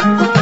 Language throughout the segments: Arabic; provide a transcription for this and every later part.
سمرة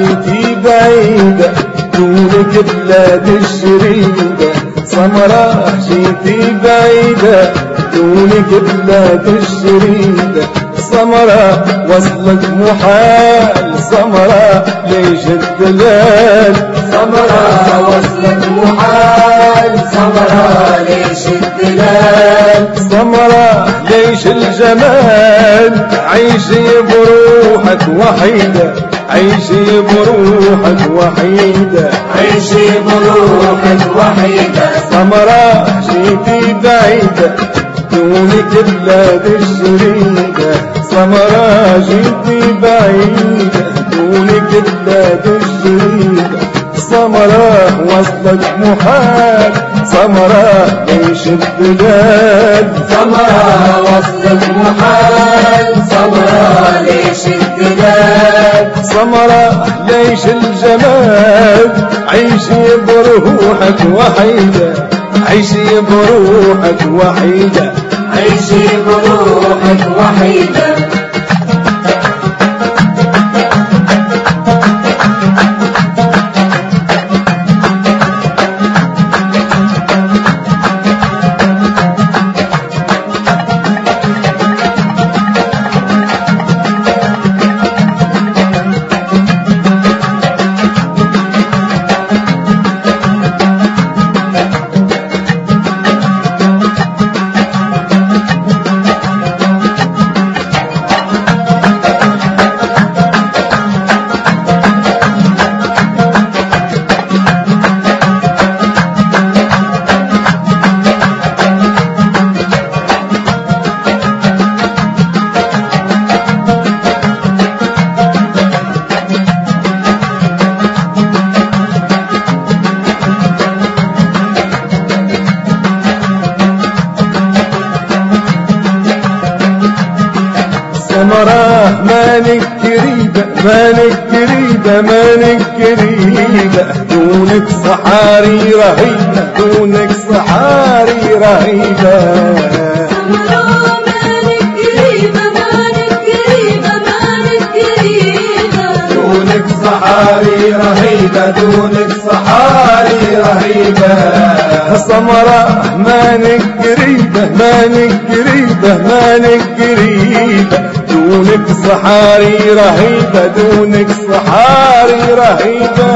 جيتي بعيدة دونك بلاد الشريدة سمرة جيتي بعيدة دونك بلاد الشريدة سمرة وصلك محال سمرة ليش الدلال؟ سمرة وصلك محال سمرة ليش الدلال؟ سمرة ليش الجمال؟ عيشي بروحك وحيدة. عيشي بروحك وحيدة. عيشي بروحك وحيدة. سمرة جيتي بعيدة. دونك بلاد الشريدة سمرة جيتي بعيدة. دونك بلاد الشريدة سمرة وصلك محال. سمرة ليش الدلال سمرة وصلك محال. سمرة ليش الدلال؟ سمرة ليش الجمال. عيشي بروحك وحيدة. عيشي بروحك وحيدة. عيشي بروحك وحيدة. سمرة مالك قريبة مالك قريبة مالك قريبة دونك صحاري رهيبة دونك صحاري رهيبة. صحاري رهيبة دونك صحاري رهيبة. سمرة مالك قريبة مالك قريبة مالك قريبة دونك صحاري رهيبة دونك صحاري رهيبة.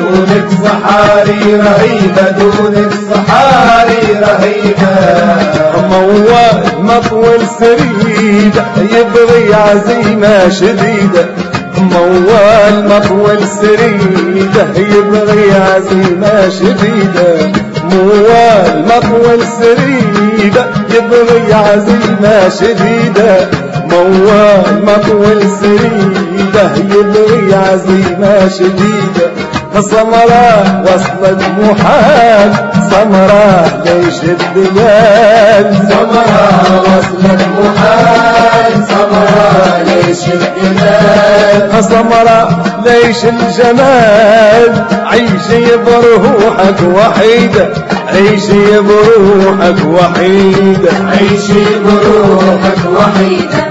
دونك صحاري رهيبة دونك صحاري رهيبة. موال مطول سريدة يبغي عزيمة شديدة. موال مطول سريدة يبغي عزيمة شديدة. موال مطول سريدة يبغي عزيمة شديدة. موال مطول سريدة يبغي عزيمة شديدة. سمرة وصلت محال سمرة ليش الدلال سمرة وصلك محال سمرة ليش الدلال سمرة ليش الجمال عيشي بروحك وحيدة عيشي بروحك وحيدة عيشي بروحك وحيدة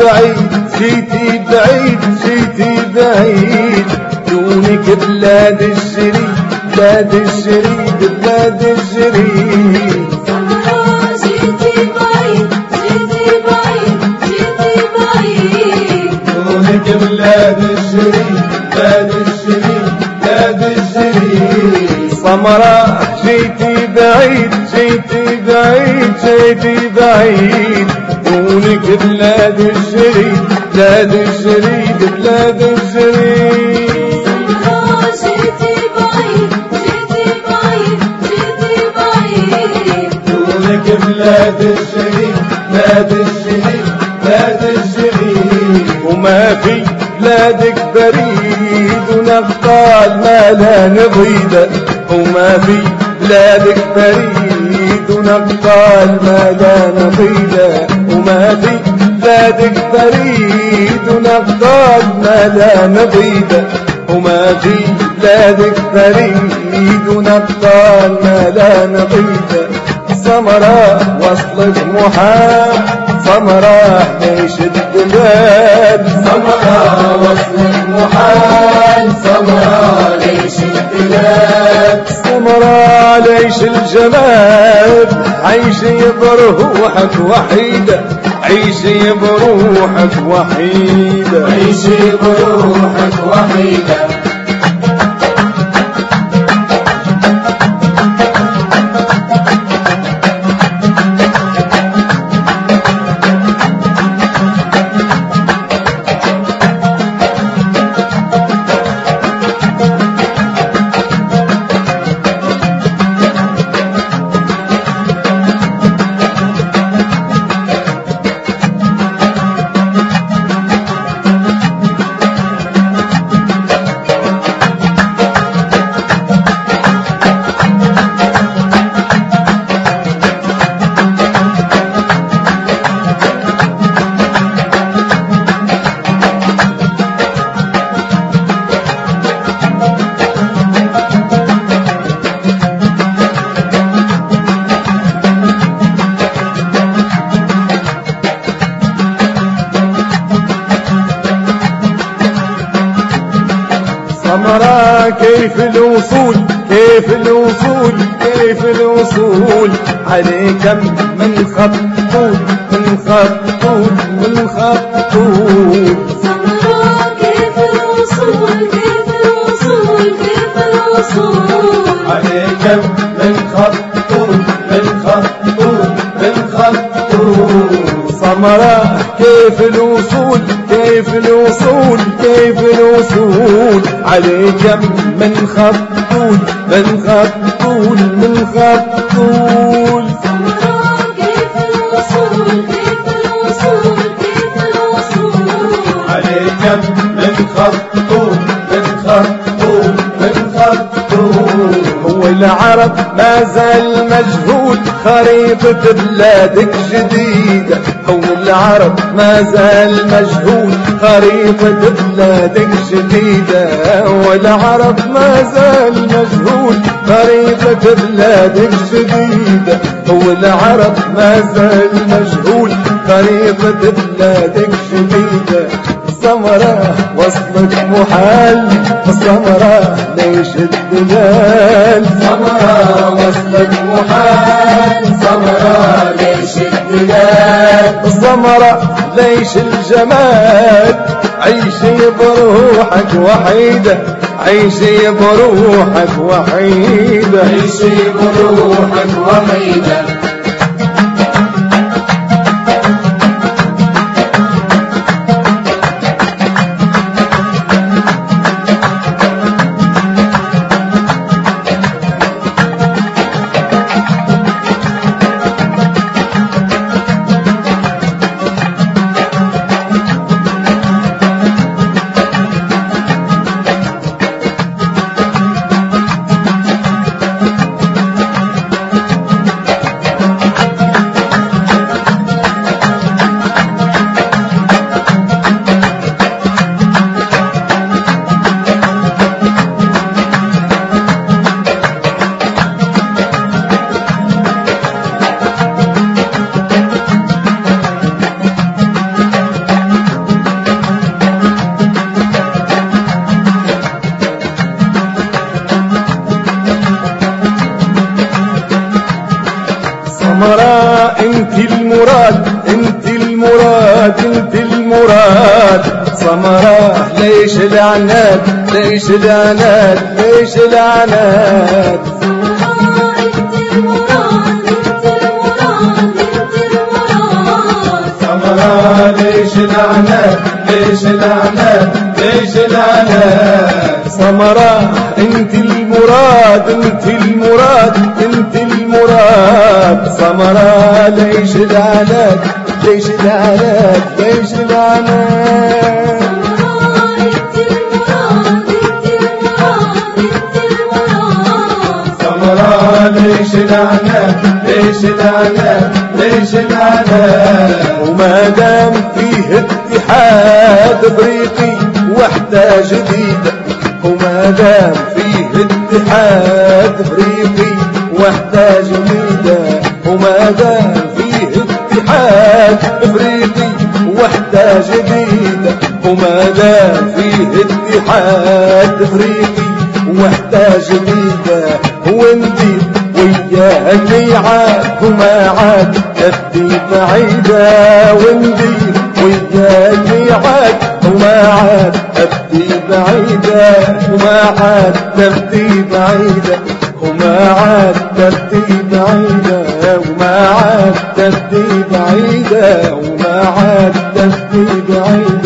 بعيد جيتي بعيد جيتي بعيد. دونك بلاد الشريد بلاد الشريد بلاد دونك بلاد الشريد بلاد الشريد بلاد الشريد سمرة جيتي بعيد جيتي بعيد جيتي بعيد دونك بلاد الشريد بلاد الشريد بلاد دونك بلاد الشهيد بلاد الشهيد بلاد الشهيد وما في بلادك بريد ونبطال ما لا نضيد وما في بلادك بريد. ما لا نضيد وما في بلادك بريد ونبطال ما لا نضيد وما في بلادك بريد ونبطال ما لا نضيد سمرة وصلك محال سمرة ليش الدلال؟ سمرة وصلك محال سمرة ليش البلاد سمرة ليش الجمال عيشي بروحك وحيدة عيشي بروحك وحيدة عيشي بروحك وحيدة كيف الوصول؟ كيف الوصول؟ كيف الوصول؟ عليك من خطول من خطول من خطول. سمرة كيف الوصول كيف الوصول كيف الوصول عليك من خطول من خطول من خطول. سمرة كيف الوصول؟ كيف الوصول كيف الوصول؟ عليك من من خطول من خطول. كيف الوصول كيف الوصول كيف الوصول من خطول. من من العرب ما زال مجهول خريطة بلادك جديدة هو العرب ما زال مجهول خريطة بلادك جديدة هو العرب ما زال مجهول خريطة بلادك جديدة هو العرب ما زال مجهول خريطة بلادك جديدة سمرة وصلك محال سمرة ليش الدلال؟ سمرة وصلك محال سمرة ليش البلاد سمرة ليش الجمال؟ عيشي بروحك وحيدة عيشي بروحك وحيدة عيشي بروحك وحيدة انت المراد. سمرة ليش العناد ليش العناد ليش العناد ليش العناد ليش العناد ليش العناد سمرة انت المراد انت المراد انت المراد. سمرة ليش العناد ليش العناد ليش سمرة ليش العناد ليش العناد وما دام فيه اتحاد افريقي وحدة جديدة وما دام فيه اتحاد افريقي وحدة جديدة وما دام فيه اتحاد إفريقي وحدة جديدة وما دام فيه اتحاد إفريقي. وحدة جديدة وندير وياها الميعاد وما عاد تبدي بعيدة. وندير وياها الميعاد وما عاد تبدي بعيدة. وما عاد تبدي بعيدة. وما عاد تبدي بعيدة وما عاد تبدي بعيدة وما عاد تبدي بعيدة.